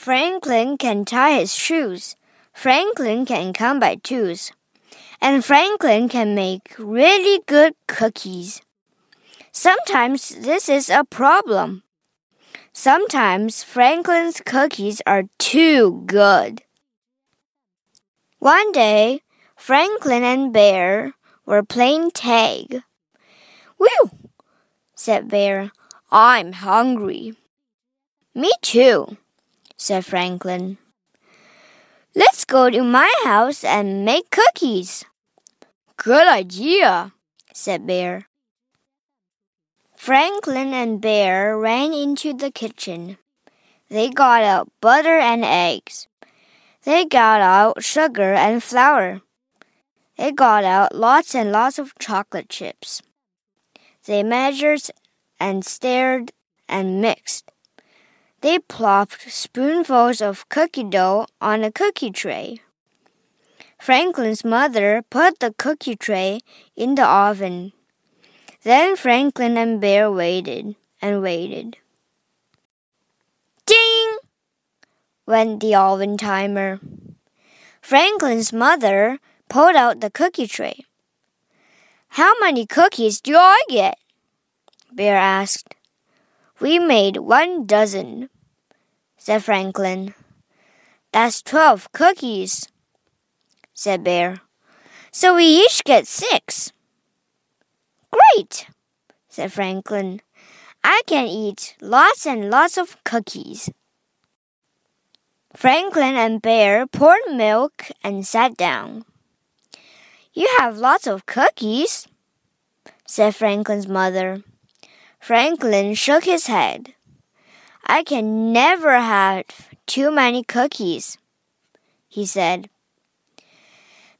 Franklin can tie his shoes. Franklin can count by twos. And Franklin can make really good cookies. Sometimes this is a problem. Sometimes Franklin's cookies are too good. One day, Franklin and Bear were playing tag. Whew, said Bear. I'm hungry. Me too, said Franklin. Let's go to my house and make cookies. Good idea, said Bear. Franklin and Bear ran into the kitchen. They got out butter and eggs. They got out sugar and flour. They got out lots and lots of chocolate chips. They measured and stirred and mixed. They plopped spoonfuls of cookie dough on a cookie tray. Franklin's mother put the cookie tray in the oven. Then Franklin and Bear waited and waited. Ding! went the oven timer. Franklin's mother pulled out the cookie tray. How many cookies do I get? Bear asked. We made one dozen, said Franklin. That's twelve cookies, said Bear. So we each get six. Great, said Franklin. I can eat lots and lots of cookies. Franklin and Bear poured milk and sat down. You have lots of cookies, said Franklin's mother. Franklin shook his head. I can never have too many cookies, he said.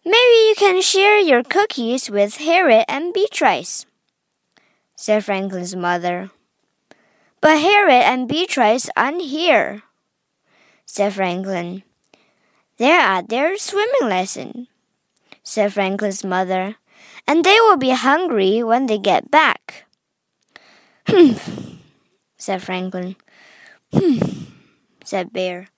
Maybe you can share your cookies with Harriet and Beatrice, said Franklin's mother. But Harriet and Beatrice aren't here, said Franklin. They're at their swimming lesson, said Franklin's mother, and they will be hungry when they get back. Humph, said Franklin. Humph, said Bear.